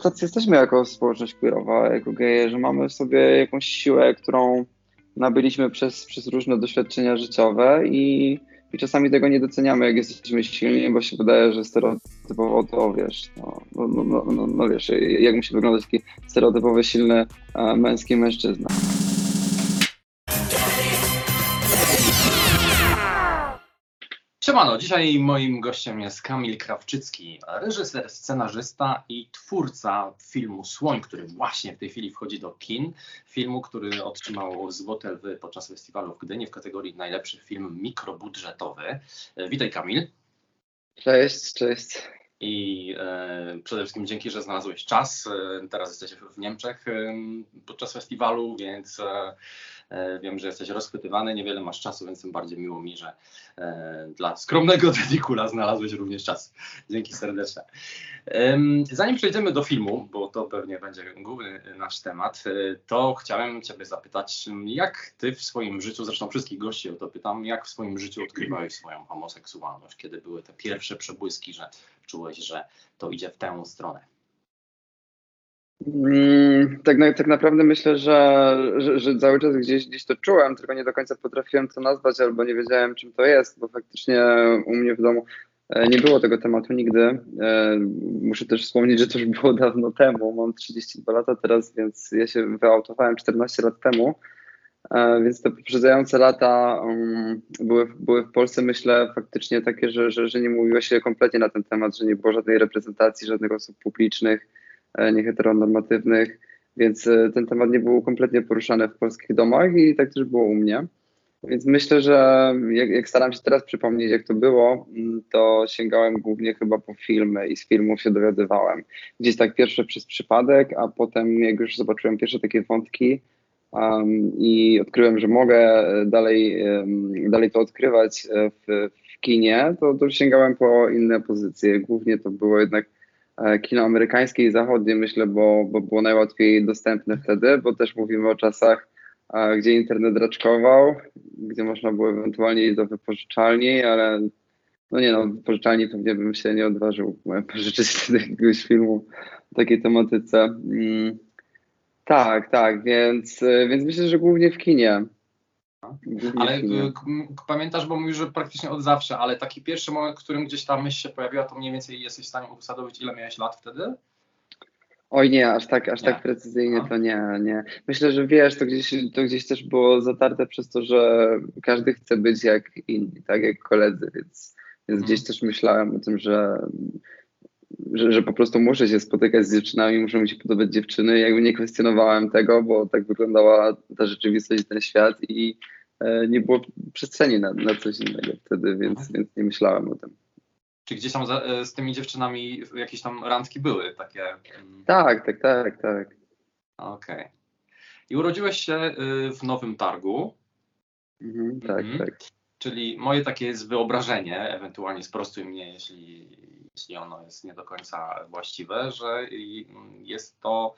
tacy jesteśmy jako społeczność queerowa, jako geje, że mamy w sobie jakąś siłę, którą nabyliśmy przez, przez różne doświadczenia życiowe i, i czasami tego nie doceniamy, jak jesteśmy silni, bo się wydaje, że stereotypowo to wiesz, no, no, no, no, no wiesz, jak musi wyglądać taki stereotypowy, silny e, męski mężczyzna. Siemano, dzisiaj moim gościem jest Kamil Krawczycki, reżyser, scenarzysta i twórca filmu Słoń, który właśnie w tej chwili wchodzi do kin. Filmu, który otrzymał Złote Lwy podczas festiwalu w Gdyni w kategorii najlepszy film mikrobudżetowy. Witaj Kamil. Cześć, cześć. I e, przede wszystkim dzięki, że znalazłeś czas. E, teraz jesteś w Niemczech e, podczas festiwalu, więc e, e, wiem, że jesteś rozchwytywany, niewiele masz czasu, więc tym bardziej miło mi, że e, dla skromnego Dedikula znalazłeś również czas. Dzięki serdeczne. Em, Zanim przejdziemy do filmu, bo to pewnie będzie główny nasz temat, e, to chciałem Ciebie zapytać, jak Ty w swoim życiu, zresztą wszystkich gości o to pytam, jak w swoim życiu odkrywałeś swoją homoseksualność? Kiedy były te pierwsze przebłyski, że czułeś, że to idzie w tę stronę? Mm, tak, tak naprawdę myślę, że, że, że cały czas gdzieś, gdzieś to czułem, tylko nie do końca potrafiłem to nazwać albo nie wiedziałem, czym to jest, bo faktycznie u mnie w domu e, nie było tego tematu nigdy. E, Muszę też wspomnieć, że to już było dawno temu. Mam 32 lata teraz, więc ja się wyautowałem 14 lat temu. E, Więc te poprzedzające lata um, były, były w Polsce, myślę, faktycznie takie, że, że, że nie mówiło się kompletnie na ten temat, że nie było żadnej reprezentacji, żadnych osób publicznych, nieheteronormatywnych, więc e, ten temat nie był kompletnie poruszany w polskich domach i tak też było u mnie. Więc myślę, że jak, jak staram się teraz przypomnieć, jak to było, mm, to sięgałem głównie chyba po filmy i z filmów się dowiadywałem. Gdzieś tak pierwsze przez przypadek, a potem jak już zobaczyłem pierwsze takie wątki, Um, I odkryłem, że mogę e, dalej, um, dalej to odkrywać e, w, w kinie, to, to sięgałem po inne pozycje. Głównie to było jednak e, kino amerykańskie i zachodnie, myślę, bo, bo było najłatwiej dostępne wtedy, bo też mówimy o czasach, gdzie internet raczkował, gdzie można było ewentualnie iść do wypożyczalni, ale no nie no, wypożyczalni pewnie bym się nie odważył pożyczyć wtedy jakiegoś filmu o takiej tematyce. Mm. Tak, tak, więc, y, więc myślę, że głównie w kinie. Ale pamiętasz, bo mówisz, że praktycznie od zawsze, ale taki pierwszy moment, w którym gdzieś ta myśl się pojawiła, to mniej więcej jesteś w stanie usadowić, ile miałeś lat wtedy? Oj nie, aż tak, aż Nie. tak precyzyjnie No. to nie, nie. Myślę, że wiesz, to gdzieś, to gdzieś też było zatarte przez to, że każdy chce być jak inni, tak jak koledzy, więc, więc Mhm. gdzieś też myślałem o tym, że, że, że po prostu muszę się spotykać z dziewczynami, muszą mi się podobać dziewczyny. Jakby nie kwestionowałem tego, bo tak wyglądała ta rzeczywistość, ten świat i e, nie było przestrzeni na, na coś innego wtedy, więc, więc nie myślałem o tym. Czy gdzieś tam za, y, z tymi dziewczynami jakieś tam randki były takie? mm, Tak, tak, tak, tak. Okej. I urodziłeś się y, w Nowym Targu, Mhm, tak, Mhm. tak. Czyli moje takie jest wyobrażenie, ewentualnie sprostuj mnie, jeśli, jeśli ono jest nie do końca właściwe, że y, jest to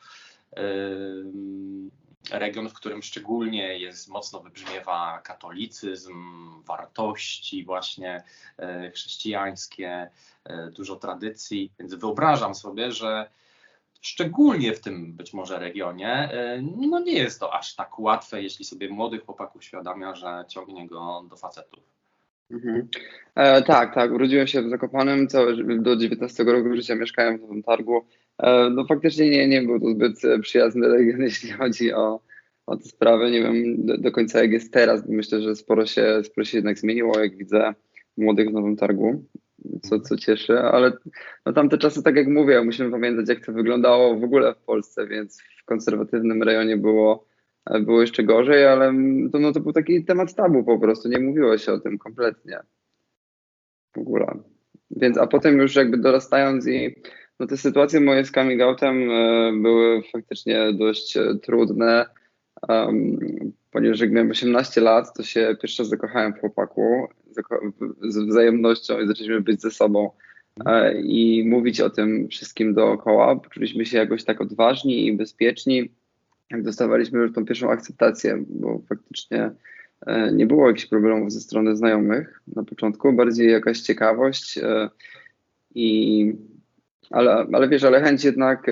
region, w którym szczególnie jest mocno wybrzmiewa katolicyzm, wartości właśnie e, chrześcijańskie, e, dużo tradycji, więc wyobrażam sobie, że szczególnie w tym być może regionie, e, no nie jest to aż tak łatwe, jeśli sobie młody chłopak uświadamia, że ciągnie go do facetów. Mhm. E, tak, tak. Urodziłem się w Zakopanem, całe, do 19 roku życia mieszkałem w Nowym Targu. E, no faktycznie nie, nie był to zbyt przyjazny region, jeśli chodzi o, o te sprawy. Nie wiem do, do końca jak jest teraz. Myślę, że sporo się, sporo się jednak zmieniło, jak widzę młodych w Nowym Targu, co, co cieszy, ale no tamte czasy, tak jak mówię, musimy pamiętać, jak to wyglądało w ogóle w Polsce, więc w konserwatywnym rejonie było, było jeszcze gorzej, ale to, no, to był taki temat tabu po prostu, nie mówiło się o tym kompletnie w ogóle. Więc, a potem już jakby dorastając i no te sytuacje moje z coming outem e, były faktycznie dość e, trudne, um, ponieważ jak miałem 18 lat, to się pierwszy raz zakochałem w chłopaku z wzajemnością i zaczęliśmy być ze sobą e, i mówić o tym wszystkim dookoła. Poczuliśmy się jakoś tak odważni i bezpieczni, jak dostawaliśmy już tą pierwszą akceptację, bo faktycznie e, nie było jakichś problemów ze strony znajomych na początku, bardziej jakaś ciekawość e, i ale, ale wiesz, ale chęć jednak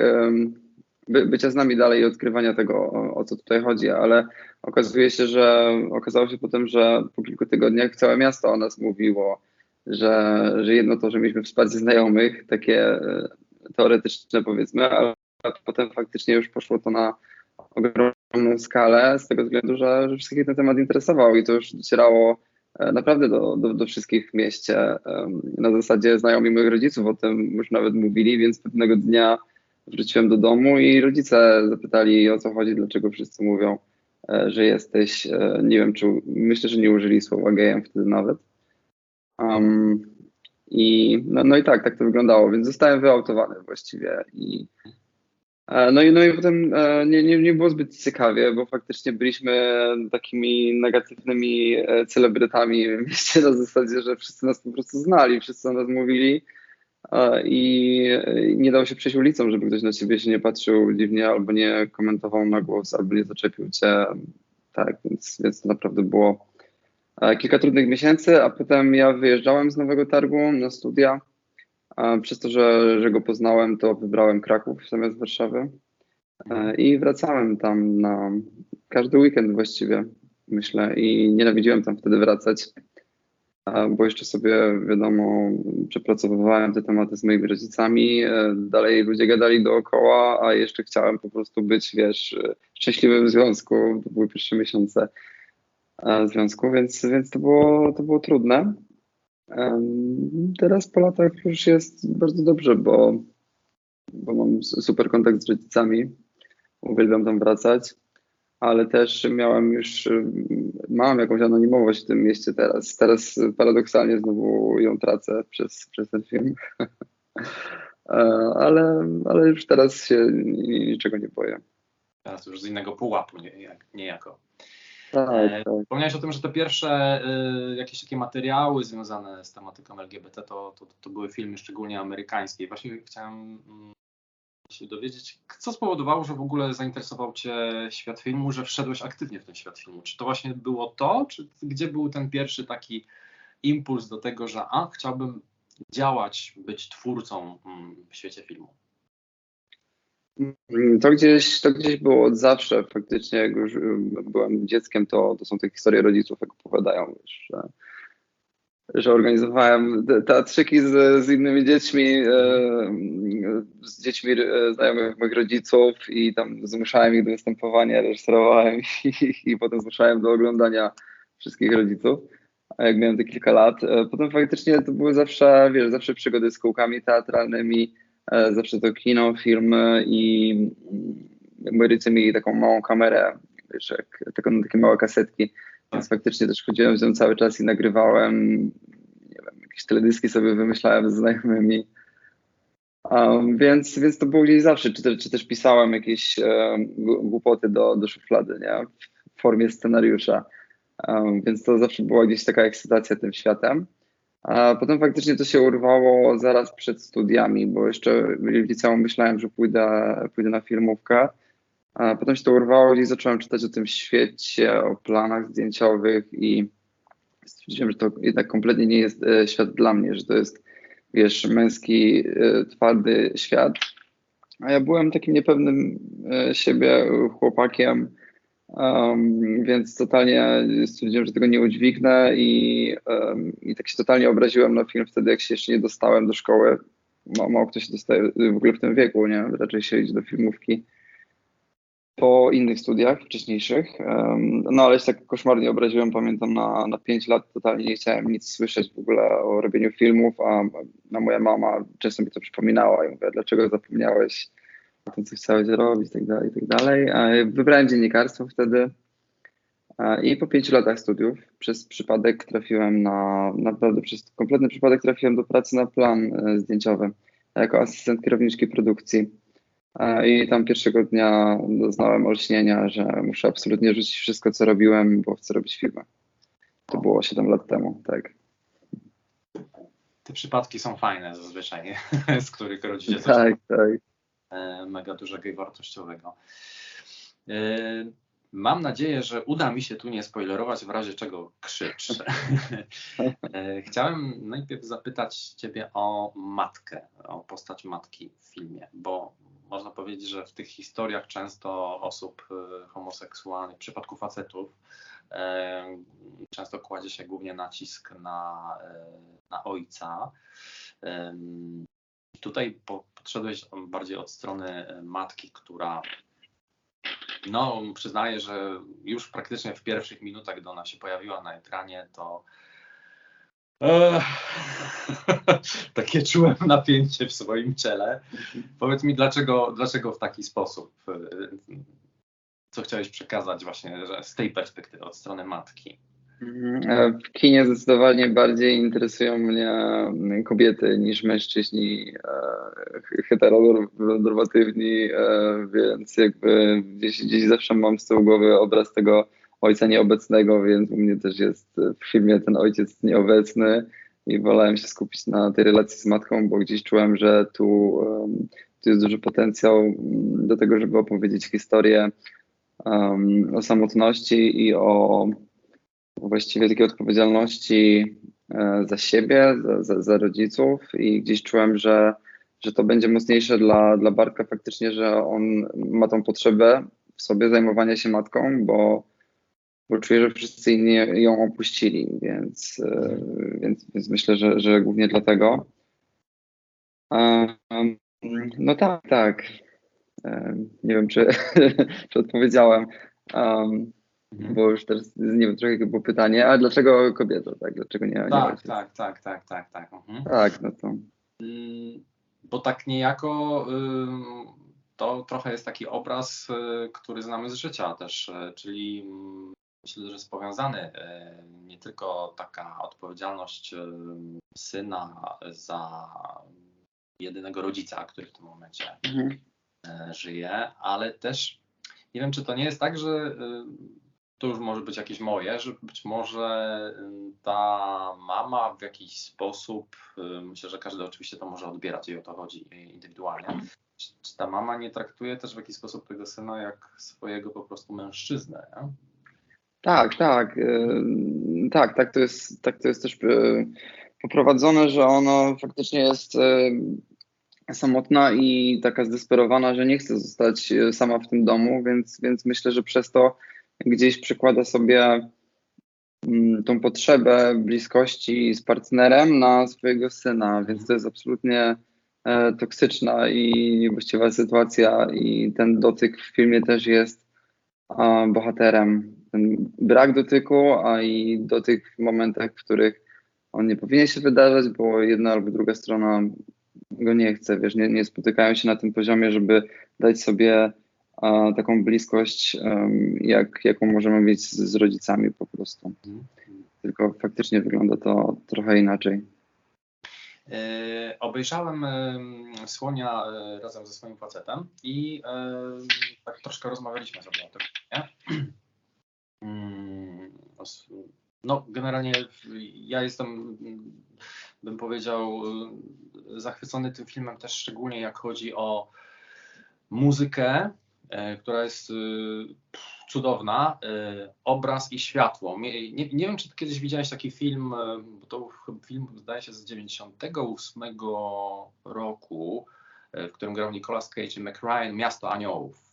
by, bycia z nami dalej i odkrywania tego, o, o, co tutaj chodzi, ale okazuje się, że okazało się potem, że po kilku tygodniach całe miasto o nas mówiło, że, że jedno to, że mieliśmy wsparcie znajomych, takie e, teoretyczne powiedzmy, ale potem faktycznie już poszło to na ogromną skalę z tego względu, że, że wszystkich ten temat interesował i to już docierało e, naprawdę do, do, do wszystkich w mieście. Na zasadzie znajomi moich rodziców o tym już nawet mówili, więc pewnego dnia wróciłem do domu i rodzice zapytali o co chodzi, dlaczego wszyscy mówią, e, że jesteś, nie wiem, czy myślę, że nie użyli słowa gejem wtedy nawet. Um, I no, no, i tak, tak to wyglądało, więc zostałem wyautowany właściwie. I, e, no, i, no i potem e, nie, nie, nie było zbyt ciekawie, bo faktycznie byliśmy takimi negatywnymi e, celebrytami w mieście na zasadzie, że wszyscy nas po prostu znali, wszyscy o nas mówili i nie dało się przejść ulicą, żeby ktoś na ciebie się nie patrzył dziwnie albo nie komentował na głos, albo nie zaczepił cię. Tak, więc, więc to naprawdę było E, kilka trudnych miesięcy, a potem ja wyjeżdżałem z Nowego Targu na studia. Przez to, że, że go poznałem, to wybrałem Kraków zamiast Warszawy e, i wracałem tam na każdy weekend właściwie, myślę, i nienawidziłem tam wtedy wracać, bo jeszcze sobie, wiadomo, przepracowywałem te tematy z moimi rodzicami, e, dalej ludzie gadali dookoła, a jeszcze chciałem po prostu być, wiesz, szczęśliwym w związku, to były pierwsze miesiące związku, więc, więc to, było, to było trudne. Teraz po latach już jest bardzo dobrze, bo, bo mam super kontakt z rodzicami. Uwielbiam tam wracać, ale też miałem już, mam jakąś anonimowość w tym mieście teraz. Teraz paradoksalnie znowu ją tracę przez, przez ten film. ale, ale już teraz się niczego nie boję. Teraz już z innego pułapu, nie, niejako. Tak, e, tak. Wspomniałeś o tym, że te pierwsze y, jakieś takie materiały związane z tematyką LGBT to, to, to były filmy szczególnie amerykańskie. I właśnie chciałem mm, się dowiedzieć, co spowodowało, że w ogóle zainteresował Cię świat filmu, że wszedłeś aktywnie w ten świat filmu. Czy to właśnie było to, czy gdzie był ten pierwszy taki impuls do tego, że a, chciałbym działać, być twórcą mm, w świecie filmu? Mm, to gdzieś, to gdzieś było od zawsze. Faktycznie, jak już byłem dzieckiem, to, to są te historie rodziców, jak opowiadają, wiesz, że, że organizowałem teatrzyki z, z innymi dziećmi, e, z dziećmi e, znajomych moich rodziców i tam zmuszałem ich do występowania, reżyserowałem ich i potem zmuszałem do oglądania wszystkich rodziców jak miałem te kilka lat. E, potem faktycznie to były zawsze, wiesz, zawsze przygody z kółkami teatralnymi, zawsze to kino, filmy i moi rodzice mieli taką małą kamerę, wiesz, jak, taką, takie małe kasetki, więc faktycznie też chodziłem z nią cały czas i nagrywałem, nie wiem, jakieś teledyski sobie wymyślałem z znajomymi. Um, więc, więc to było gdzieś zawsze, czy, czy też pisałem jakieś um, głupoty do, do szuflady, nie? w formie scenariusza. Um, więc to zawsze była gdzieś taka ekscytacja tym światem. A potem faktycznie to się urwało zaraz przed studiami, bo jeszcze w liceum myślałem, że pójdę, pójdę na filmówkę. Potem się to urwało i zacząłem czytać o tym świecie, o planach zdjęciowych i stwierdziłem, że to jednak kompletnie nie jest e, świat dla mnie, że to jest, wiesz, męski, e, twardy świat. A ja byłem takim niepewnym e, siebie chłopakiem, Um, więc totalnie stwierdziłem, że tego nie udźwignę i, um, i tak się totalnie obraziłem na film wtedy, jak się jeszcze nie dostałem do szkoły. Mało, mało kto się dostaje w ogóle w tym wieku, nie? Raczej się idzie do filmówki po innych studiach wcześniejszych. No ale się tak koszmarnie obraziłem, pamiętam na, na 5 lat totalnie nie chciałem nic słyszeć w ogóle o robieniu filmów, a, a moja mama często mi to przypominała i mówiła, dlaczego zapomniałeś o tym, co chciałeś robić, tak dalej, tak dalej. Wybrałem dziennikarstwo wtedy i po pięciu latach studiów przez przypadek trafiłem na, naprawdę przez kompletny przypadek trafiłem do pracy na plan e, zdjęciowy jako asystent kierowniczki produkcji. I tam pierwszego dnia doznałem olśnienia, że muszę absolutnie rzucić wszystko, co robiłem, bo chcę robić filmy. To było 7 lat temu, tak. Te przypadki są fajne zazwyczaj, z których rodzi się Tak, tak. E, mega dużego i wartościowego. E, Mam nadzieję, że uda mi się tu nie spoilerować, w razie czego krzycz. E, chciałem najpierw zapytać Ciebie o matkę, o postać matki w filmie, bo można powiedzieć, że w tych historiach często osób e, homoseksualnych, w przypadku facetów, e, często kładzie się głównie nacisk na, na ojca. Tutaj podszedłeś bardziej od strony matki, która no, przyznaję, że już praktycznie w pierwszych minutach, gdy ona się pojawiła na ekranie, to takie czułem napięcie w swoim ciele. Powiedz mi, dlaczego, dlaczego w taki sposób? Co chciałeś przekazać właśnie z tej perspektywy, od strony matki? W kinie zdecydowanie bardziej interesują mnie kobiety niż mężczyźni e, heteronormatywni, e, więc jakby gdzieś, gdzieś zawsze mam z tyłu głowy obraz tego ojca nieobecnego, więc u mnie też jest w filmie ten ojciec nieobecny i wolałem się skupić na tej relacji z matką, bo gdzieś czułem, że tu, tu jest duży potencjał do tego, żeby opowiedzieć historię um, o samotności i o właściwie takiej odpowiedzialności e, za siebie, za, za, za, rodziców. I gdzieś czułem, że, że to będzie mocniejsze dla, dla Bartka faktycznie, że on ma tą potrzebę w sobie zajmowania się matką, bo, bo czuję, że wszyscy inni ją opuścili, więc, e, więc, więc myślę, że, że głównie dlatego. No tak, tak. E, nie wiem, czy, czy odpowiedziałem. Mhm. Bo już teraz nie wiem, trochę było pytanie, a dlaczego kobieta, tak? Dlaczego nie, nie tak, tak, tak, tak, tak, tak. Mhm. Tak, no to. Mm, bo tak niejako to trochę jest taki obraz, y, który znamy z życia też, y, czyli mm, myślę, że jest powiązany y, nie tylko taka odpowiedzialność syna za jedynego rodzica, który w tym momencie mhm. żyje, ale też nie wiem, czy to nie jest tak, że to już może być jakieś moje, że być może ta mama w jakiś sposób, myślę, że każdy oczywiście to może odbierać i o to chodzi indywidualnie, czy, czy ta mama nie traktuje też w jakiś sposób tego syna jak swojego po prostu mężczyznę, nie? Tak, tak, tak, tak to jest, tak to jest też poprowadzone, że ono faktycznie jest samotna i taka zdesperowana, że nie chce zostać sama w tym domu, więc, więc myślę, że przez to gdzieś przykłada sobie mm, tą potrzebę bliskości z partnerem na swojego syna, więc to jest absolutnie e, toksyczna i niewłaściwa sytuacja i ten dotyk w filmie też jest bohaterem. Ten brak dotyku, a i dotyk w momentach, w których on nie powinien się wydarzać, bo jedna albo druga strona go nie chce, wiesz, nie, nie spotykają się na tym poziomie, żeby dać sobie a taką bliskość, jak, jaką możemy mieć z, z rodzicami po prostu. Tylko faktycznie wygląda to trochę inaczej. E, obejrzałem Słonia e, razem ze swoim facetem i tak troszkę rozmawialiśmy sobie o tym. Nie? Mm, no, generalnie ja jestem, bym powiedział, zachwycony tym filmem też szczególnie jak chodzi o muzykę, E, która jest y, cudowna, e, obraz i światło. Nie, nie, wiem, czy kiedyś widziałeś taki film, e, bo to film, zdaje się, z 98 roku, w którym grał Nicolas Cage i Mac Ryan, Miasto Aniołów.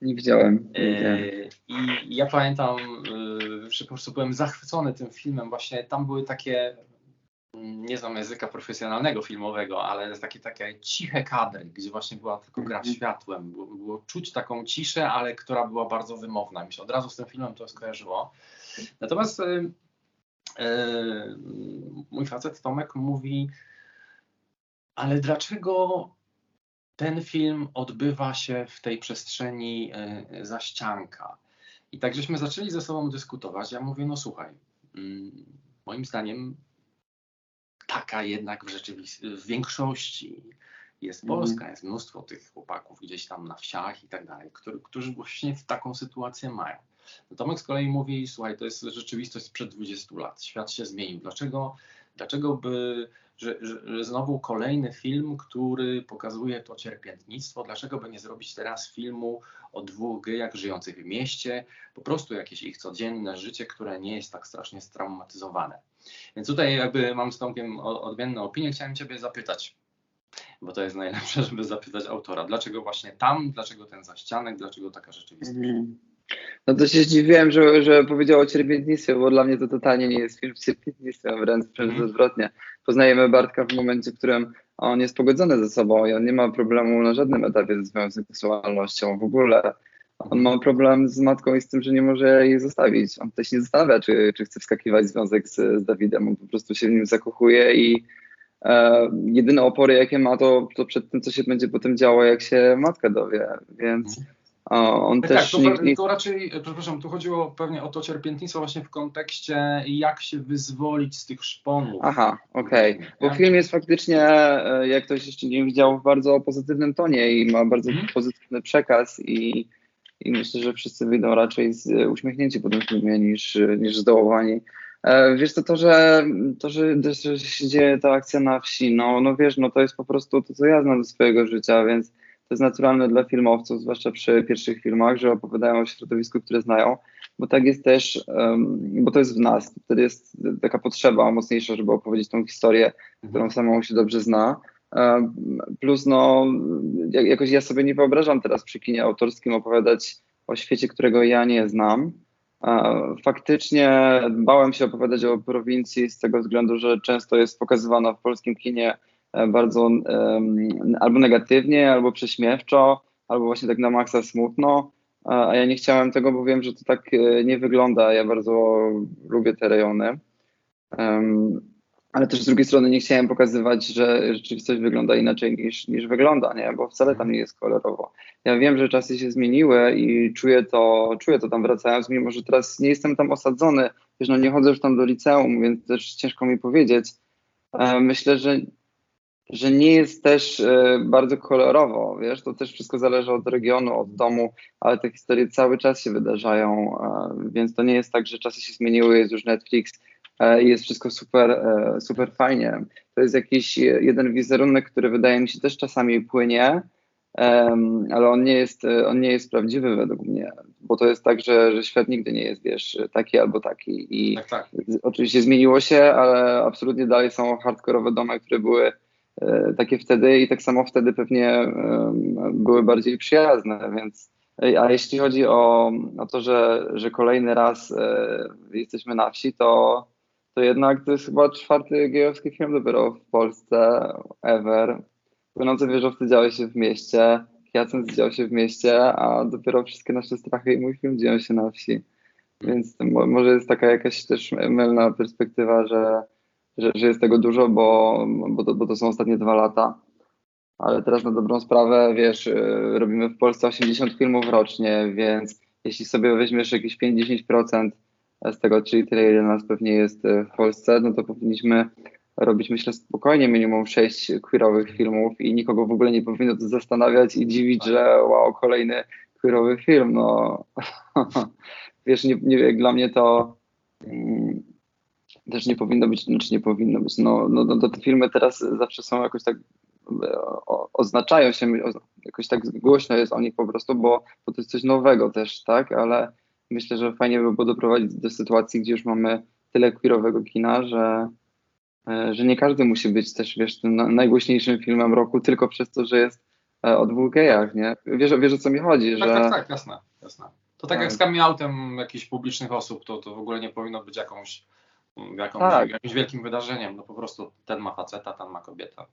Nie widziałem. Nie widziałem. I ja pamiętam, że po prostu byłem zachwycony tym filmem. Właśnie tam były takie nie znam języka profesjonalnego filmowego, ale takie, takie ciche kadry, gdzie właśnie była tylko gra mhm. światłem. Było, było, czuć taką ciszę, ale która była bardzo wymowna. Mi się od razu z tym filmem to skojarzyło. Natomiast yy, yy, mój facet Tomek mówi, ale dlaczego ten film odbywa się w tej przestrzeni yy, zaścianka? I tak żeśmy zaczęli ze sobą dyskutować. Ja mówię, no słuchaj, mm, moim zdaniem taka jednak w rzeczywistości, w większości jest mhm. Polska, mm. jest mnóstwo tych chłopaków gdzieś tam na wsiach i tak dalej, którzy, którzy właśnie w taką sytuację mają. No Tomek z kolei mówi, słuchaj, to jest rzeczywistość sprzed 20 lat, świat się zmienił. Dlaczego, dlaczego by że, że, że znowu kolejny film, który pokazuje to cierpiętnictwo. Dlaczego by nie zrobić teraz filmu o dwóch gejach żyjących w mieście, po prostu jakieś ich codzienne życie, które nie jest tak strasznie straumatyzowane. Więc tutaj jakby mam z Tomkiem odmienne opinie. Chciałem Ciebie zapytać, bo to jest najlepsze, żeby zapytać autora, dlaczego właśnie tam, dlaczego ten zaścianek, dlaczego taka rzeczywistość. Mm. No to się zdziwiłem, że, że powiedział o cierpiętnictwie, bo dla mnie to totalnie nie jest film z cierpiętnictwem, wręcz, wręcz mm. Poznajemy Bartka w momencie, w którym on jest pogodzony ze sobą i on nie ma problemu na żadnym etapie ze swoją seksualnością w ogóle. On ma problem z matką i z tym, że nie może jej zostawić. On też nie zastanawia, czy, czy chce wskakiwać w związek z, z Dawidem. On po prostu się w nim zakochuje i e, jedyne opory, jakie ma, to, to przed tym, co się będzie potem działo, jak się matka dowie. Więc mhm. On tak, też tak, to, nie... to raczej, przepraszam, tu chodziło pewnie o to cierpiętnictwo właśnie w kontekście jak się wyzwolić z tych szponów. Aha, okej, okay. bo film jest faktycznie, e, jak ktoś jeszcze nie widział, w bardzo pozytywnym tonie i ma bardzo hmm. pozytywny przekaz i, i myślę, że wszyscy wyjdą raczej z, uśmiechnięci po tym filmie niż, niż zdołowani. E, wiesz to, to, że, to że, że się dzieje ta akcja na wsi, no, no wiesz, no to jest po prostu to, co ja znam ze swojego życia, więc to jest naturalne dla filmowców, zwłaszcza przy pierwszych filmach, że opowiadają o środowisku, które znają, bo tak jest też, bo to jest w nas. Wtedy jest taka potrzeba mocniejsza, żeby opowiedzieć tą historię, mhm. którą samą się dobrze zna. Plus, no, jakoś ja sobie nie wyobrażam teraz przy kinie autorskim opowiadać o świecie, którego ja nie znam. Faktycznie bałem się opowiadać o prowincji z tego względu, że często jest pokazywana w polskim kinie bardzo um, albo negatywnie, albo prześmiewczo, albo właśnie tak na maksa smutno. A ja nie chciałem tego, bo wiem, że to tak e, nie wygląda. Ja bardzo lubię te rejony. Ale też z drugiej strony nie chciałem pokazywać, że rzeczywistość wygląda inaczej niż, niż wygląda, nie? bo wcale tam nie jest kolorowo. Ja wiem, że czasy się zmieniły i czuję to, czuję to tam wracając, mimo że teraz nie jestem tam osadzony, wiesz, no nie chodzę już tam do liceum, więc też ciężko mi powiedzieć. E, myślę, że że nie jest też e, bardzo kolorowo, wiesz, to też wszystko zależy od regionu, od domu, ale te historie cały czas się wydarzają, e, więc to nie jest tak, że czasy się zmieniły, jest już Netflix e, i jest wszystko super, super fajnie. To jest jakiś jeden wizerunek, który wydaje mi się też czasami płynie, ale on nie jest, on nie jest prawdziwy według mnie, bo to jest tak, że, że świat nigdy nie jest, wiesz, taki albo taki i tak, tak. oczywiście zmieniło się, ale absolutnie dalej są hardkorowe domy, które były takie wtedy i tak samo wtedy pewnie były bardziej przyjazne, więc a jeśli chodzi o, o to, że, że kolejny raz e, jesteśmy na wsi, to, to jednak to jest chyba czwarty gejowski film dopiero w Polsce ever. Płynące wieżowce działy się w mieście, Hyacynt dział się w mieście, a dopiero wszystkie nasze strachy i mój film dzieją się na wsi. Więc może jest taka jakaś też mylna perspektywa, że, że, że jest tego dużo, bo, bo, to, bo to są ostatnie dwa lata. Ale teraz na dobrą sprawę, wiesz, y, robimy w Polsce 80 filmów rocznie, więc jeśli sobie weźmiesz jakieś 50% z tego, czyli tyle, ile nas pewnie jest y, w Polsce, no to powinniśmy robić, myślę, spokojnie minimum 6 queerowych filmów i nikogo w ogóle nie powinno to zastanawiać i dziwić, że wow, kolejny queerowy film, no wiesz, nie, nie, jak dla mnie to mm, też nie powinno być, znaczy nie powinno być, no, no, no te filmy teraz zawsze są jakoś tak o, oznaczają się, jakoś tak głośno jest o nich po prostu, bo, bo to jest coś nowego też, tak, ale myślę, że fajnie by było doprowadzić do sytuacji, gdzie już mamy tyle queerowego kina, że, e, że nie każdy musi być też, wiesz, tym najgłośniejszym filmem roku tylko przez to, że jest e, o dwóch gejach, nie? Wiesz, wiesz o co mi chodzi, tak, że... Tak, tak, jasne, jasne. To tak, tak. jak z coming outem jakichś publicznych osób, to, to w ogóle nie powinno być jakąś jakąś, tak. jakimś wielkim wydarzeniem. No po prostu ten ma faceta, ten ma kobieta.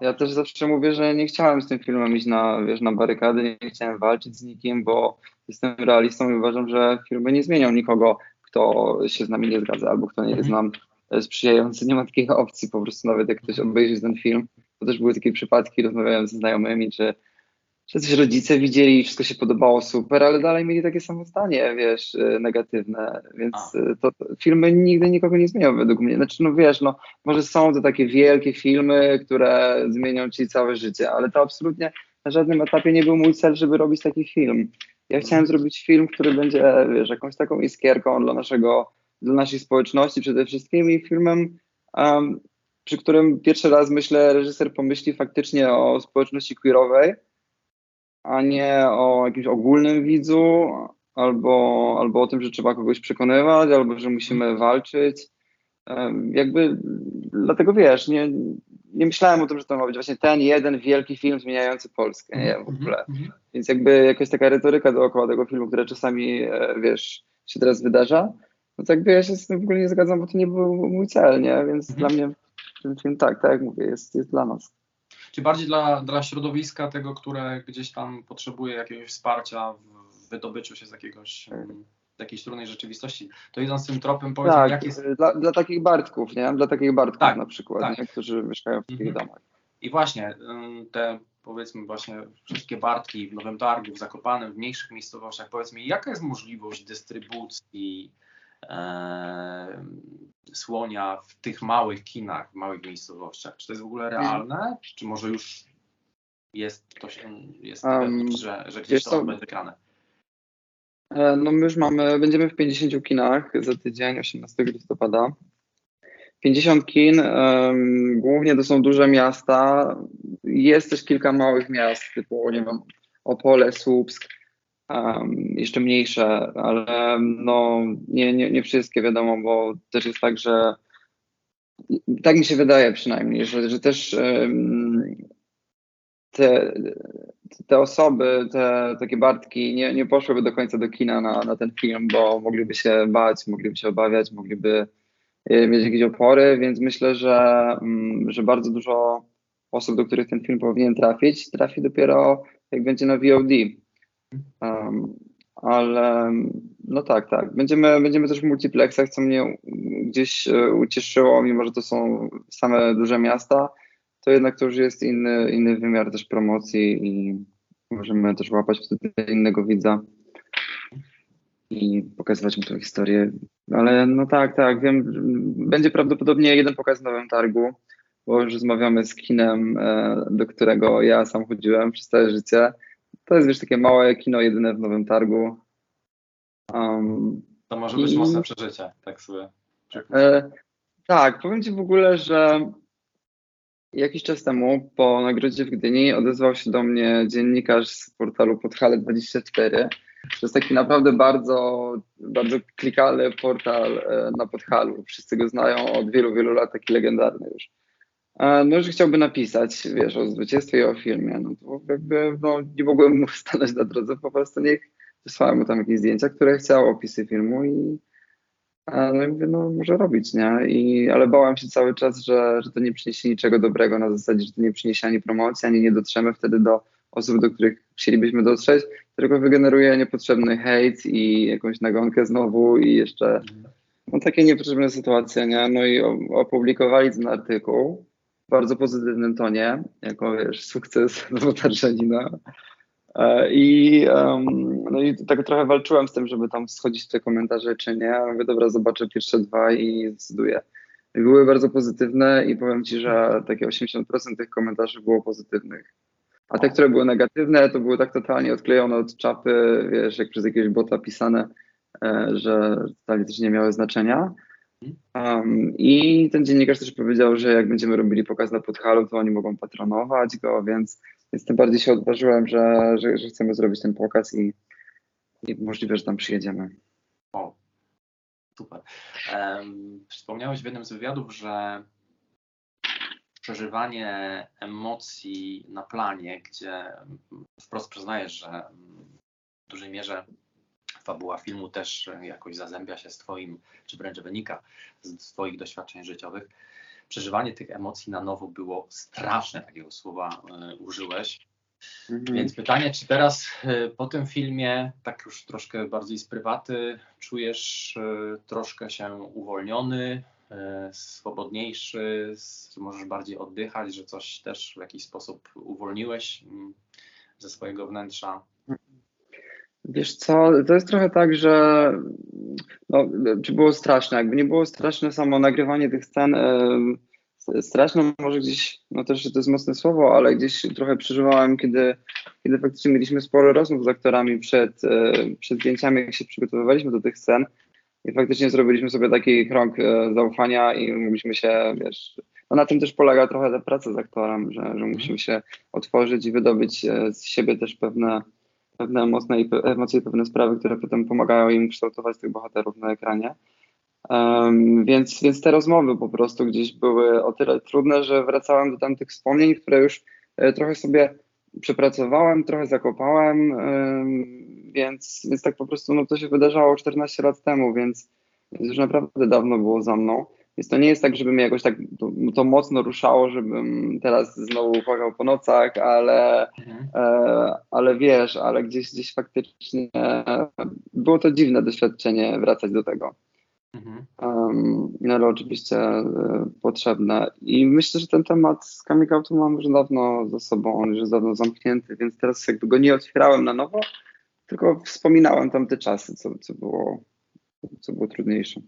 Ja też zawsze mówię, że nie chciałem z tym filmem iść na, wiesz, na barykady, nie chciałem walczyć z nikim, bo jestem realistą i uważam, że filmy nie zmienią nikogo, kto się z nami nie zgadza albo kto nie jest mhm. nam sprzyjający. Nie ma takiej opcji po prostu, nawet jak ktoś obejrzy ten film. To też były takie przypadki, rozmawiałem ze znajomymi, czy coś rodzice widzieli i wszystko się podobało super, ale dalej mieli takie samo zdanie, wiesz, y, negatywne, więc y, to, to, filmy nigdy nikogo nie zmienią według mnie. Znaczy, no wiesz, no może są to takie wielkie filmy, które zmienią ci całe życie, ale to absolutnie na żadnym etapie nie był mój cel, żeby robić taki film. Ja chciałem zrobić film, który będzie, wiesz, jakąś taką iskierką dla naszego, dla naszej społeczności przede wszystkim i filmem um, przy którym pierwszy raz myślę, reżyser pomyśli faktycznie o społeczności queerowej, a nie o jakimś ogólnym widzu, albo, albo o tym, że trzeba kogoś przekonywać, albo że musimy walczyć. Jakby dlatego wiesz, nie, nie myślałem o tym, że to ma być właśnie ten jeden wielki film zmieniający Polskę, nie w mhm, ogóle. Mhm. Więc jakby jakaś taka retoryka dookoła tego filmu, która czasami, e, wiesz, się teraz wydarza, no to jakby ja się z tym w ogóle nie zgadzam, bo to nie był mój cel, nie? Więc mhm. dla mnie ten film, tak, tak jak mówię, jest, jest dla nas. Czy bardziej dla, dla środowiska tego, które gdzieś tam potrzebuje jakiegoś wsparcia w wydobyciu się z jakiegoś z jakiejś trudnej rzeczywistości, to idąc tym tropem, powiedzmy, tak, jak jest... Dla, dla takich Bartków, nie? Dla takich Bartków tak, na przykład, tak. nie? którzy mieszkają w takich mhm. domach. I właśnie te, powiedzmy, właśnie wszystkie Bartki w Nowym Targu, w Zakopanem, w mniejszych miejscowościach, powiedz mi, jaka jest możliwość dystrybucji słonia w tych małych kinach, w małych miejscowościach? Czy to jest w ogóle realne? Czy może już jest to się, jest um, że, że gdzieś to będzie wygrane? E, no my już mamy, będziemy w 50 kinach za tydzień, 18 listopada. 50 kin, um, głównie to są duże miasta. Jest też kilka małych miast, typu, nie wiem, Opole, Słupsk, um, jeszcze mniejsze, ale no, nie, nie, nie wszystkie wiadomo, bo też jest tak, że tak mi się wydaje przynajmniej, że, że też um, te, te osoby, te takie Bartki nie, nie poszłyby do końca do kina na, na ten film, bo mogliby się bać, mogliby się obawiać, mogliby e, mieć jakieś opory, więc myślę, że, że bardzo dużo osób, do których ten film powinien trafić, trafi dopiero jak będzie na VOD. Um, ale no tak, tak. Będziemy, będziemy też w multiplexach, co mnie gdzieś e, ucieszyło, mimo że to są same duże miasta to jednak to już jest inny, inny wymiar też promocji i możemy też łapać wtedy innego widza i pokazywać mu tę historię. Ale no tak, tak, wiem, będzie prawdopodobnie jeden pokaz w Nowym Targu, bo już rozmawiamy z kinem, e, do którego ja sam chodziłem przez całe życie. To jest wiesz takie małe kino jedyne w Nowym Targu. Um, to może być i... mocne przeżycie, tak sobie. E, tak, powiem Ci w ogóle, że Jakiś czas temu po nagrodzie w Gdyni odezwał się do mnie dziennikarz z portalu Podhale24. To jest taki naprawdę bardzo, bardzo klikalny portal e, na Podhalu. Wszyscy go znają od wielu, wielu lat, taki legendarny już. No, że chciałby napisać, wiesz, o zwycięstwie i o filmie. No to jakby, no, nie mogłem mu stanąć na drodze, po prostu niech wysłałem mu tam jakieś zdjęcia, które chciał, opisy filmu i no mówię, no może robić, nie? I, ale bałem się cały czas, że, że to nie przyniesie niczego dobrego na zasadzie, że to nie przyniesie ani promocji, ani nie dotrzemy wtedy do osób, do których chcielibyśmy dotrzeć, tylko wygeneruje niepotrzebny hejt i jakąś nagonkę znowu i jeszcze no takie niepotrzebne sytuacje, nie? No i opublikowali ten artykuł bardzo pozytywnym tonie, jako wiesz, sukces Nowotarczanina. E, I, um, no i tak trochę walczyłem z tym, żeby tam schodzić w te komentarze, czy nie. Ja mówię, dobra, zobaczę pierwsze dwa i zdecyduję. Były bardzo pozytywne i powiem Ci, że takie 80% tych komentarzy było pozytywnych. A te, które były negatywne, to były tak totalnie odklejone od czapy, wiesz, jak przez jakiegoś bota pisane, e, że totalnie też nie miały znaczenia. Um, I ten dziennikarz też powiedział, że jak będziemy robili pokaz na Podhalu, to oni mogą patronować go, więc więc tym bardziej się odważyłem, że, że, że chcemy zrobić ten pokaz i, i możliwe, że tam przyjedziemy. O, super. Um, wspomniałeś w jednym z wywiadów, że przeżywanie emocji na planie, gdzie wprost przyznajesz, że w dużej mierze fabuła filmu też jakoś zazębia się z Twoim, czy wręcz wynika z Twoich doświadczeń życiowych przeżywanie tych emocji na nowo było straszne, takiego słowa y, użyłeś. Mhm. Więc pytanie, czy teraz y, po tym filmie, tak już troszkę bardziej z prywaty, czujesz y, troszkę się uwolniony, swobodniejszy, możesz bardziej oddychać, że coś też w jakiś sposób uwolniłeś mm, ze swojego wnętrza? Wiesz co, to jest trochę tak, że no, czy było straszne? Jakby nie było straszne samo nagrywanie tych scen, e, straszne może gdzieś, no też to jest mocne słowo, ale gdzieś trochę przeżywałem, kiedy, kiedy faktycznie mieliśmy sporo rozmów z aktorami przed, e, przed zdjęciami, jak się przygotowywaliśmy do tych scen i faktycznie zrobiliśmy sobie taki krąg e, zaufania i mogliśmy się, wiesz, no na tym też polega trochę ta praca z aktorem, że, że musimy się otworzyć i wydobyć e, z siebie też pewne, pewne emocje i, emocje pewne sprawy, które potem pomagają im kształtować tych bohaterów na ekranie. Um, więc, więc te rozmowy po prostu gdzieś były o tyle trudne, że wracałem do tamtych wspomnień, które już e, trochę sobie przepracowałem, trochę zakopałem, więc, więc tak po prostu no, to się wydarzało 14 lat temu, więc, więc już naprawdę dawno było za mną. Więc to nie jest tak, żeby mnie jakoś tak to, to mocno ruszało, żebym teraz znowu płakał po nocach, ale, mhm. e, ale wiesz, ale gdzieś, gdzieś faktycznie było to dziwne doświadczenie wracać do tego. Mhm. Um, no ale oczywiście e, potrzebne. I myślę, że ten temat z coming outu mam już dawno za sobą, on już jest dawno zamknięty, więc teraz jakby go nie otwierałem na nowo, tylko wspominałem tam te czasy, co, co, było, co było trudniejsze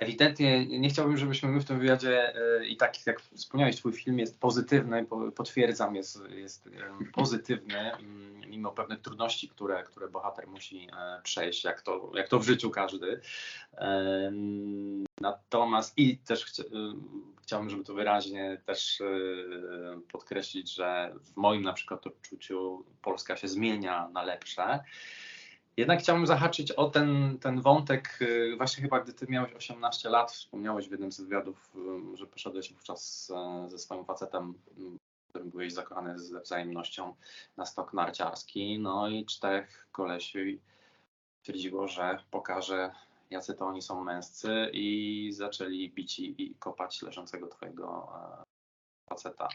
ewidentnie nie chciałbym, żebyśmy my w tym wywiadzie e, i tak jak wspomniałeś, twój film jest pozytywny, potwierdzam, jest, jest pozytywny, mm, mimo pewnych trudności, które, które bohater musi e, przejść, jak to, jak to w życiu każdy. Natomiast i też chcia, chciałbym, żeby to wyraźnie też e, podkreślić, że w moim na przykład odczuciu Polska się zmienia na lepsze. Jednak chciałbym zahaczyć o ten, ten wątek, y, właśnie chyba gdy ty miałeś 18 lat, wspomniałeś w jednym z wywiadów, że poszedłeś wówczas ze swoim facetem, którym byłeś zakochany ze wzajemnością na stok narciarski, no i czterech kolesi twierdziło, że pokaże jacy to oni są męscy i zaczęli bić i kopać leżącego twojego e, faceta.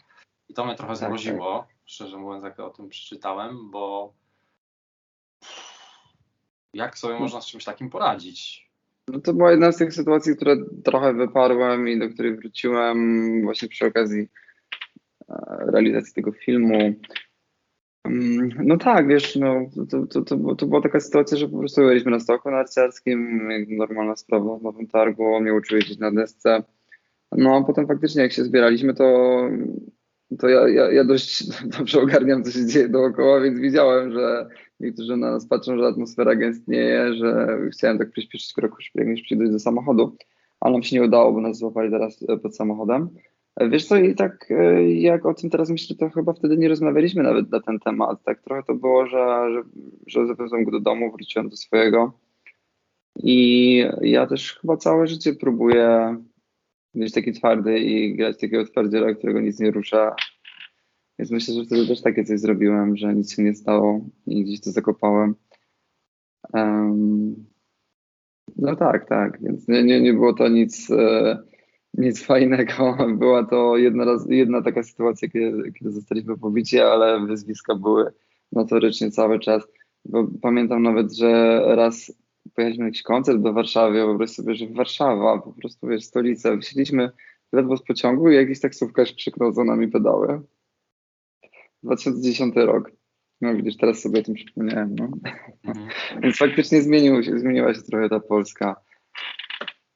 I to mnie trochę tak, zmroziło, tak. szczerze mówiąc, jak o tym przeczytałem, bo jak sobie można z czymś takim poradzić? No to była jedna z tych sytuacji, które trochę wyparłem i do której wróciłem właśnie przy okazji e, realizacji tego filmu. Mm, no tak, wiesz, no, to, to, to, to była taka sytuacja, że po prostu byliśmy na stoku narciarskim, normalna sprawa w Nowym Targu, mnie uczył jeździć na desce. No a potem faktycznie jak się zbieraliśmy, to, to ja, ja, ja dość dobrze ogarniam, co się dzieje dookoła, więc widziałem, że niektórzy na nas patrzą, że atmosfera gęstnieje, że chciałem tak przyspieszyć krok, jak najszybciej dojść do samochodu, ale nam się nie udało, bo nas złapali zaraz e, pod samochodem. E, wiesz co, i tak e, jak o tym teraz myślę, to chyba wtedy nie rozmawialiśmy nawet na ten temat. Tak trochę to było, że, że, że zawiozłem go do domu, wróciłem do swojego. I ja też chyba całe życie próbuję być taki twardy i grać takiego twardziela, którego nic nie rusza, więc myślę, że wtedy też takie coś zrobiłem, że nic się nie stało i gdzieś to zakopałem. Um, no tak, tak, więc nie, nie, nie było to nic, e, nic fajnego. Była to jedna, raz, jedna taka sytuacja, kiedy, kiedy zostaliśmy pobici, ale wyzwiska były notorycznie cały czas. Bo pamiętam nawet, że raz pojechaliśmy na jakiś koncert do Warszawy, wyobraź sobie, że Warszawa, po prostu wiesz, stolica. Wysiedliśmy ledwo z pociągu i jakiś taksówkarz krzyknął za nami pedały. 2010 rok. No widzisz, teraz sobie o tym przypomniałem. No. Mhm. Więc faktycznie zmienił się, zmieniła się trochę ta Polska.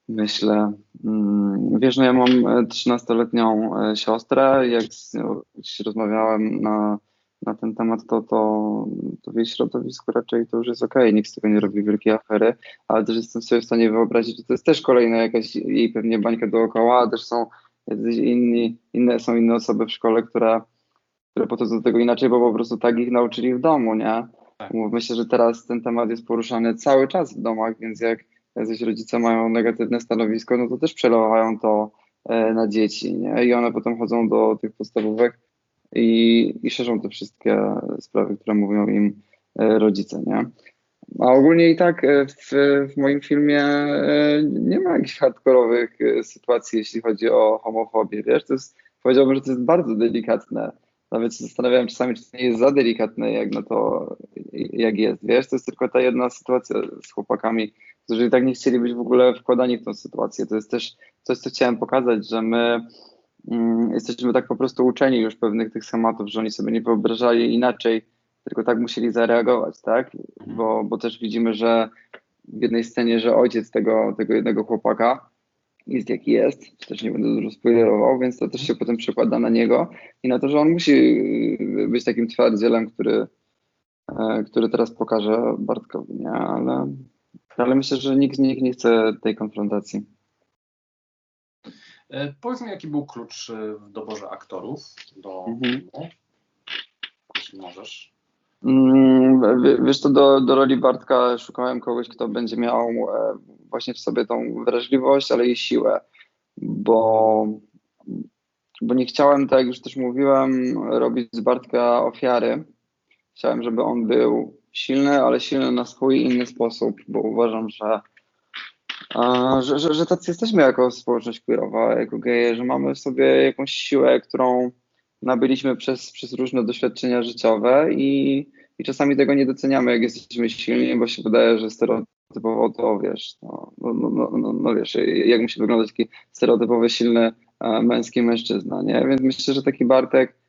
Myślę. Mm, wiesz, no ja mam 13-letnią e, siostrę. Jak z nią rozmawiałem na, na ten temat, to, to, to w jej środowisku raczej to już jest okej, okay. nikt z tego nie robi wielkiej afery, ale też jestem sobie w stanie wyobrazić, że to jest też kolejna jakaś jej pewnie bańka dookoła, a też są inni, inne, są inne osoby w szkole, które które podchodzą do tego inaczej, bo po prostu tak ich nauczyli w domu, nie? Tak. Myślę, że teraz ten temat jest poruszany cały czas w domach, więc jak jacyś rodzice mają negatywne stanowisko, no to też przelewają to e, na dzieci, nie? I one potem chodzą do tych podstawówek i, i szerzą te wszystkie sprawy, które mówią im e, rodzice, nie? A ogólnie i tak e, w, w moim filmie nie ma jakichś hardkorowych sytuacji, jeśli chodzi o homofobię, wiesz? To jest, powiedziałbym, że to jest bardzo delikatne nawet się zastanawiałem czasami, czy to nie jest za delikatne, jak na to, jak jest. Wiesz, to jest tylko ta jedna sytuacja z chłopakami, którzy i tak nie chcieli być w ogóle wkładani w tą sytuację. To jest też coś, co chciałem pokazać, że my jesteśmy tak po prostu uczeni już pewnych tych schematów, że oni sobie nie wyobrażali inaczej, tylko tak musieli zareagować, tak? Mhm. Bo, bo też widzimy, że w jednej scenie, że ojciec tego, tego jednego chłopaka jest jaki jest, też nie będę dużo spoilerował, więc to też się potem przekłada na niego i na to, że on musi y, być takim twardzielem, który, e, który teraz pokaże Bartkowi, nie? Ale, ale myślę, że nikt z nich nie chce tej konfrontacji. E, powiedz mi, jaki był klucz e, w doborze aktorów do Mhm. filmu? Jeśli możesz. Mm, w- Wiesz to do, do roli Bartka szukałem kogoś, kto będzie miał e, właśnie w sobie tą wrażliwość, ale i siłę, bo, bo nie chciałem, tak jak już też mówiłem, robić z Bartka ofiary. Chciałem, żeby on był silny, ale silny na swój inny sposób, bo uważam, że, że, że, że tacy jesteśmy jako społeczność queerowa, jako geje, że mamy w sobie jakąś siłę, którą nabyliśmy przez, przez różne doświadczenia życiowe i, i czasami tego nie doceniamy, jak jesteśmy silni, bo się wydaje, że stereotypowo to wiesz, no, no, no, no, no, no wiesz, jak musi wyglądać taki stereotypowy, silny e, męski mężczyzna, nie? Więc myślę, że taki Bartek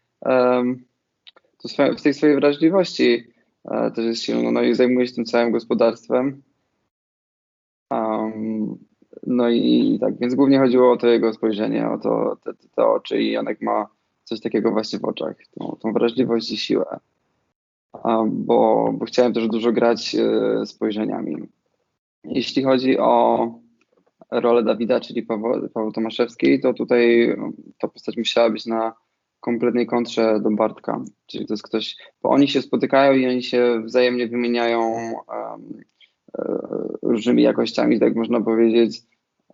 to w tej swojej wrażliwości e, też jest silny, no i zajmuje się tym całym gospodarstwem. No i tak, więc głównie chodziło o to jego spojrzenie, o to, te, te, oczy i Janek ma coś takiego właśnie w oczach, tą, tą wrażliwość i siłę. Bo, bo chciałem też dużo grać e, spojrzeniami. Jeśli chodzi o rolę Dawida, czyli Paweł, Paweł Tomaszewski, to tutaj ta postać musiała być na kompletnej kontrze do Bartka. Czyli to jest ktoś, bo oni się spotykają i oni się wzajemnie wymieniają różnymi jakościami, tak można powiedzieć,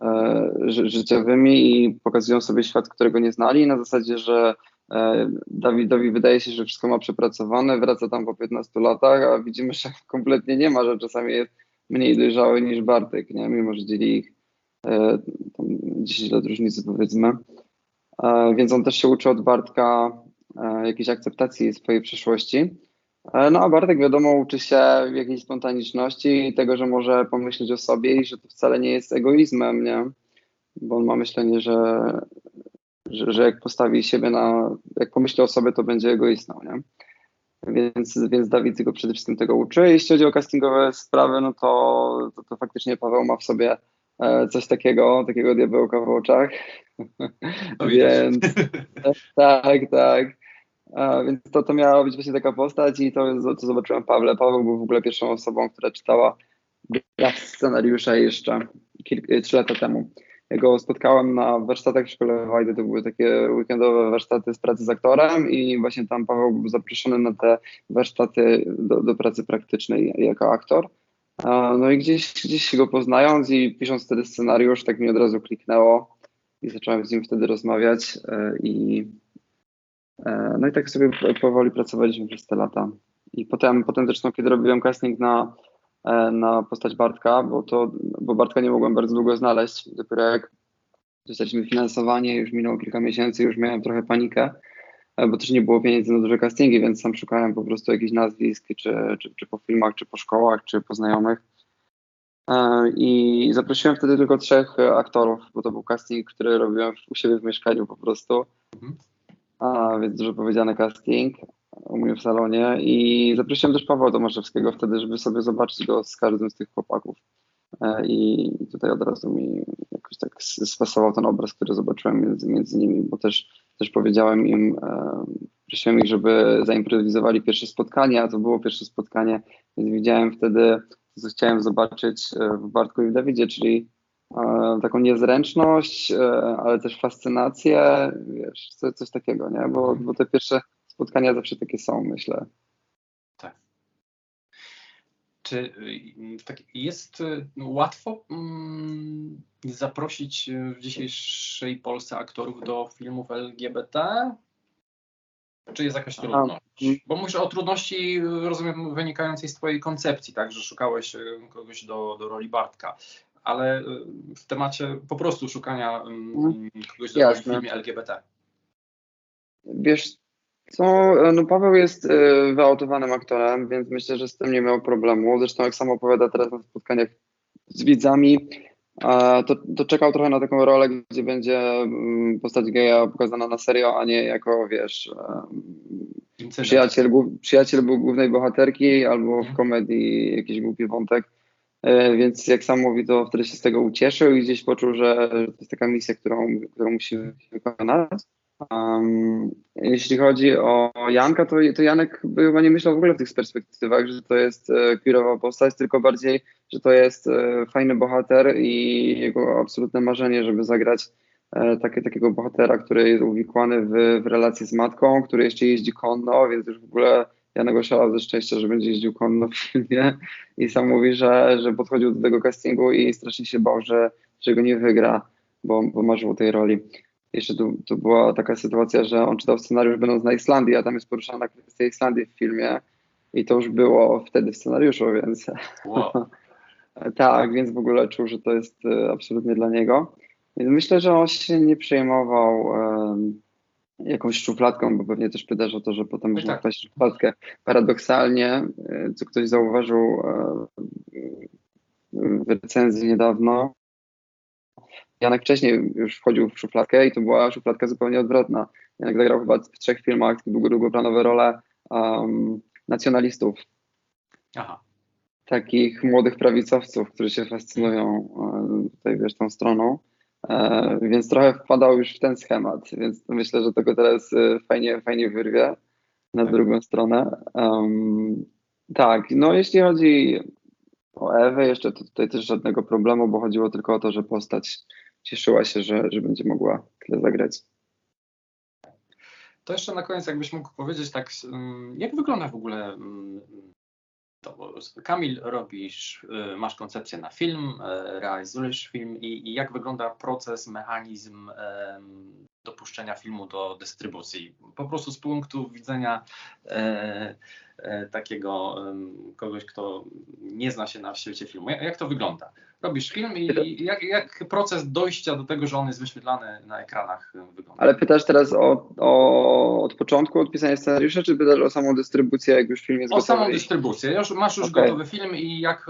e, ży- życiowymi i pokazują sobie świat, którego nie znali, na zasadzie, że e, Dawidowi wydaje się, że wszystko ma przepracowane, wraca tam po 15 latach, a widzimy, że kompletnie nie ma, że czasami jest mniej dojrzały niż Bartek, nie? mimo że dzieli ich e, tam 10 lat różnicy powiedzmy. E, Więc on też się uczy od Bartka e, jakiejś akceptacji swojej przeszłości. E, No a Bartek wiadomo uczy się jakiejś spontaniczności i tego, że może pomyśleć o sobie i że to wcale nie jest egoizmem, nie? Bo on ma myślenie, że, że, że jak postawi siebie na, jak pomyśli o sobie, to będzie egoistą, nie? Więc, więc Dawid go przede wszystkim tego uczy. Jeśli chodzi o castingowe sprawy, no to, to, to faktycznie Paweł ma w sobie e, coś takiego, takiego diabełka w oczach. Więc tak, tak. Więc to, to miała być właśnie taka postać i to, co zobaczyłem Pawle. Paweł był w ogóle pierwszą osobą, która czytała draft scenariusza jeszcze trzy lata temu. Ja go spotkałem na warsztatach w szkole Wajdy, to były takie weekendowe warsztaty z pracy z aktorem i właśnie tam Paweł był zaproszony na te warsztaty do, do pracy praktycznej jako aktor. No i gdzieś, gdzieś go poznając i pisząc wtedy scenariusz, tak mi od razu kliknęło i zacząłem z nim wtedy rozmawiać e, i no i tak sobie powoli pracowaliśmy przez te lata. I potem, potem zresztą, kiedy robiłem casting na, e, na postać Bartka, bo to, bo Bartka nie mogłem bardzo długo znaleźć, dopiero jak dostaliśmy finansowanie, już minęło kilka miesięcy, już miałem trochę panikę, e, bo też nie było pieniędzy na duże castingi, więc sam szukałem po prostu jakichś nazwisk, czy, czy, czy po filmach, czy po szkołach, czy po znajomych. E, I zaprosiłem wtedy tylko trzech e, aktorów, bo to był casting, który robiłem u siebie w mieszkaniu po prostu. A, więc dużo powiedziane casting u mnie w salonie. I zaprosiłem też Pawła Tomaszewskiego wtedy, żeby sobie zobaczyć go z każdym z tych chłopaków. E, I tutaj od razu mi jakoś tak spasował ten obraz, który zobaczyłem między, między nimi, bo też, też powiedziałem im, e, prosiłem ich, żeby zaimprowizowali pierwsze spotkanie, a to było pierwsze spotkanie, więc widziałem wtedy co chciałem zobaczyć e, w Bartku i w Dawidzie, czyli taką niezręczność, e, ale też fascynację, wiesz, coś, coś takiego, nie? Bo, bo te pierwsze spotkania zawsze takie są, myślę. Czy y, tak jest y, łatwo mm, zaprosić y, w dzisiejszej Polsce aktorów do filmów LGBT? Czy jest jakaś trudność? Bo mówisz o trudności, rozumiem, wynikającej z Twojej koncepcji, tak, że szukałeś kogoś do, do roli Bartka, ale y, w temacie po prostu szukania mm, kogoś do w filmie LGBT. Wiesz co, no Paweł jest y, wyautowanym aktorem, więc myślę, że z tym nie miał problemu. Zresztą jak sam opowiada teraz na spotkaniach z widzami, to, to czekał trochę na taką rolę, gdzie będzie mm, postać geja pokazana na serio, a nie jako, wiesz, Incydent. przyjaciel, przyjaciel był głównej bohaterki albo Mhm. w komedii jakiś głupi wątek. E, Więc jak sam mówi, to wtedy się z tego ucieszył i gdzieś poczuł, że to jest taka misja, którą, którą musi wykonać. Um, jeśli chodzi o Janka, to, to Janek chyba nie myślał w ogóle w tych perspektywach, że to jest e, queerowa postać, tylko bardziej, że to jest e, fajny bohater i jego absolutne marzenie, żeby zagrać e, takie, takiego bohatera, który jest uwikłany w, w relacje z matką, który jeszcze jeździ konno, więc już w ogóle Janek oszalał ze szczęścia, że będzie jeździł konno w filmie i sam mówi, że, że podchodził do tego castingu i strasznie się bał, że, że go nie wygra, bo, bo marzył o tej roli. Jeszcze tu, tu była taka sytuacja, że on czytał scenariusz będąc na Islandii, a tam jest poruszana kwestia Islandii w filmie i to już było wtedy w scenariuszu, więc Wow. tak, więc w ogóle czuł, że to jest e, absolutnie dla niego. Więc myślę, że on się nie przejmował em, jakąś szufladką, bo pewnie też pytasz o to, że potem można tak. wpaść w szufladkę. Paradoksalnie, e, co ktoś zauważył e, w recenzji niedawno, Janek wcześniej już wchodził w szufladkę i to była szufladka zupełnie odwrotna. Janek zagrał chyba w trzech filmach długo, długoplanowe role um, nacjonalistów, Aha. takich młodych prawicowców, którzy się fascynują e, tutaj, wiesz, tą stroną. E, więc trochę wpadał już w ten schemat, więc myślę, że tego teraz e, fajnie, fajnie wyrwie na Tak. drugą stronę. Um, tak, no jeśli chodzi o Ewę, jeszcze to tutaj też żadnego problemu, bo chodziło tylko o to, że postać cieszyła się, że, że będzie mogła tyle zagrać. To jeszcze na koniec, jakbyś mógł powiedzieć tak, mm, jak wygląda w ogóle mm, to, Kamil, robisz, y, masz koncepcję na film, y, realizujesz film i, i jak wygląda proces, mechanizm dopuszczenia filmu do dystrybucji? Po prostu z punktu widzenia e, takiego em, kogoś, kto nie zna się na świecie filmu. Jak, to wygląda? Robisz film i, jak, jak proces dojścia do tego, że on jest wyświetlany na ekranach wygląda? Ale pytasz teraz o, o, od początku, od pisania scenariusza, czy pytasz o samą dystrybucję, jak już film jest O gotowy? samą dystrybucję. Już, masz już Okej. gotowy film i jak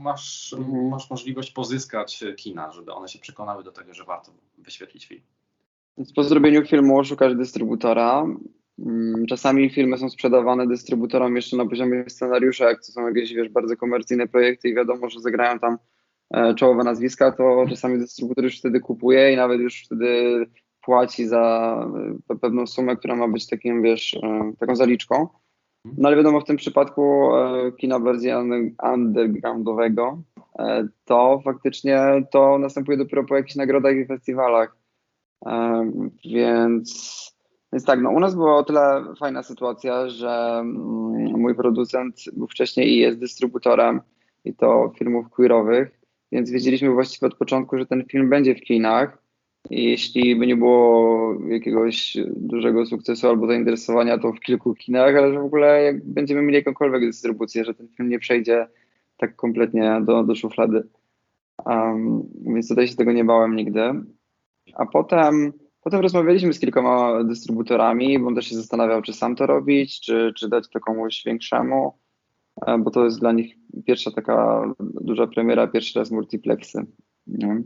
masz, Mhm. masz możliwość pozyskać kina, żeby one się przekonały do tego, że warto wyświetlić film. Więc po zrobieniu filmu szukasz dystrybutora. Mm, Czasami filmy są sprzedawane dystrybutorom jeszcze na poziomie scenariusza, jak to są jakieś wiesz, bardzo komercyjne projekty i wiadomo, że zagrają tam e, czołowe nazwiska, to czasami dystrybutor już wtedy kupuje i nawet już wtedy płaci za e, pewną sumę, która ma być takim, wiesz, e, taką zaliczką. No ale wiadomo, w tym przypadku kina under- undergroundowego, to faktycznie to następuje dopiero po jakichś nagrodach i festiwalach. Więc, więc tak, no u nas była o tyle fajna sytuacja, że mm, mój producent był wcześniej i jest dystrybutorem i to filmów queerowych, więc wiedzieliśmy właściwie od początku, że ten film będzie w kinach i jeśli by nie było jakiegoś dużego sukcesu albo zainteresowania, to w kilku kinach, ale że w ogóle jak będziemy mieli jakąkolwiek dystrybucję, że ten film nie przejdzie tak kompletnie do, do szuflady. Um, więc tutaj się tego nie bałem nigdy. A potem, potem rozmawialiśmy z kilkoma dystrybutorami, bo on też się zastanawiał, czy sam to robić, czy, czy dać to komuś większemu, e, bo to jest dla nich pierwsza taka duża premiera, pierwszy raz multiplexy. Nie?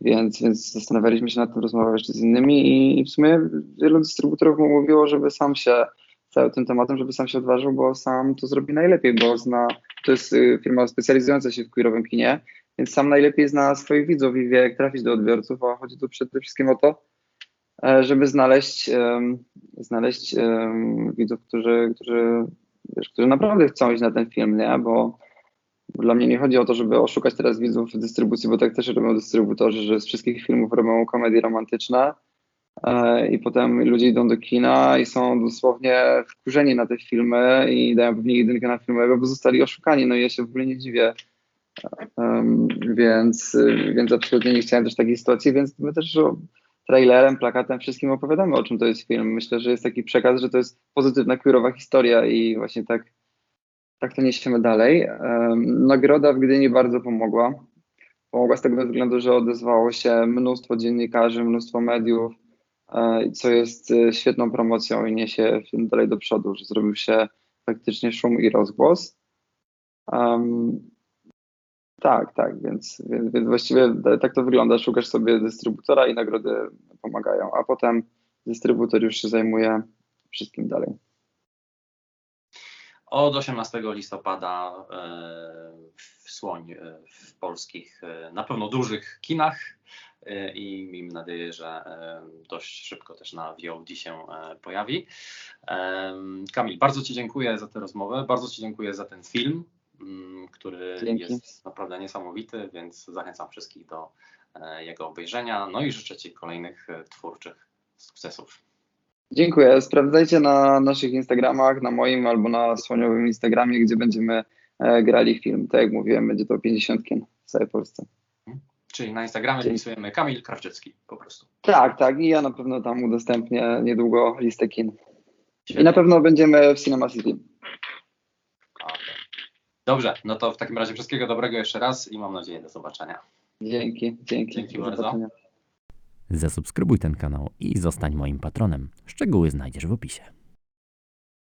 Więc, więc zastanawialiśmy się nad tym, rozmawialiśmy jeszcze z innymi i, i w sumie wielu dystrybutorów mu mówiło, żeby sam się całym tym tematem, żeby sam się odważył, bo sam to zrobi najlepiej, bo zna, to jest y, firma specjalizująca się w queerowym kinie, więc sam najlepiej zna swoich widzów i wie, jak trafić do odbiorców, a chodzi tu przede wszystkim o to, e, żeby znaleźć, znaleźć widzów, którzy, którzy, wiesz, którzy naprawdę chcą iść na ten film, nie? Bo bo dla mnie nie chodzi o to, żeby oszukać teraz widzów w dystrybucji, bo tak też robią dystrybutorzy, że z wszystkich filmów robią komedie romantyczne e, i potem ludzie idą do kina i są dosłownie wkurzeni na te filmy i dają pewnie jedynkę na filmy, bo zostali oszukani, no i ja się w ogóle nie dziwię. Więc, y, więc absolutnie nie chciałem też takiej sytuacji, więc my też trailerem, plakatem, wszystkim opowiadamy, o czym to jest film. Myślę, że jest taki przekaz, że to jest pozytywna, queerowa historia i właśnie tak, tak to niesiemy dalej. Nagroda w Gdyni bardzo pomogła. Pomogła z tego względu, że odezwało się mnóstwo dziennikarzy, mnóstwo mediów, e, co jest e, świetną promocją i niesie film dalej do przodu, że zrobił się faktycznie szum i rozgłos. Tak, tak, więc, więc, właściwie tak to wygląda. Szukasz sobie dystrybutora i nagrody pomagają, a potem dystrybutor już się zajmuje wszystkim dalej. Od 18 listopada e, w Słoń e, w polskich, e, na pewno dużych kinach i miejmy nadzieję, że dość szybko też na VOD się pojawi. Kamil, bardzo Ci dziękuję za tę rozmowę, bardzo Ci dziękuję za ten film. Mm, który Dzięki. jest naprawdę niesamowity, więc zachęcam wszystkich do e, jego obejrzenia. No i życzę Ci kolejnych e, twórczych sukcesów. Dziękuję. Sprawdzajcie na naszych Instagramach, na moim albo na słoniowym Instagramie, gdzie będziemy e, grali film. Tak jak mówiłem, będzie to 50 w całej Polsce. Czyli na Instagramie wpisujemy Kamil Krawczycki po prostu. Tak, tak. I ja na pewno tam udostępnię niedługo listę kin. I na pewno będziemy w Cinema City. Dobrze, no to w takim razie wszystkiego dobrego jeszcze raz i mam nadzieję do zobaczenia. Dzięki, dzięki. Dzięki Do bardzo. zobaczenia. Zasubskrybuj ten kanał i zostań moim patronem. Szczegóły znajdziesz w opisie.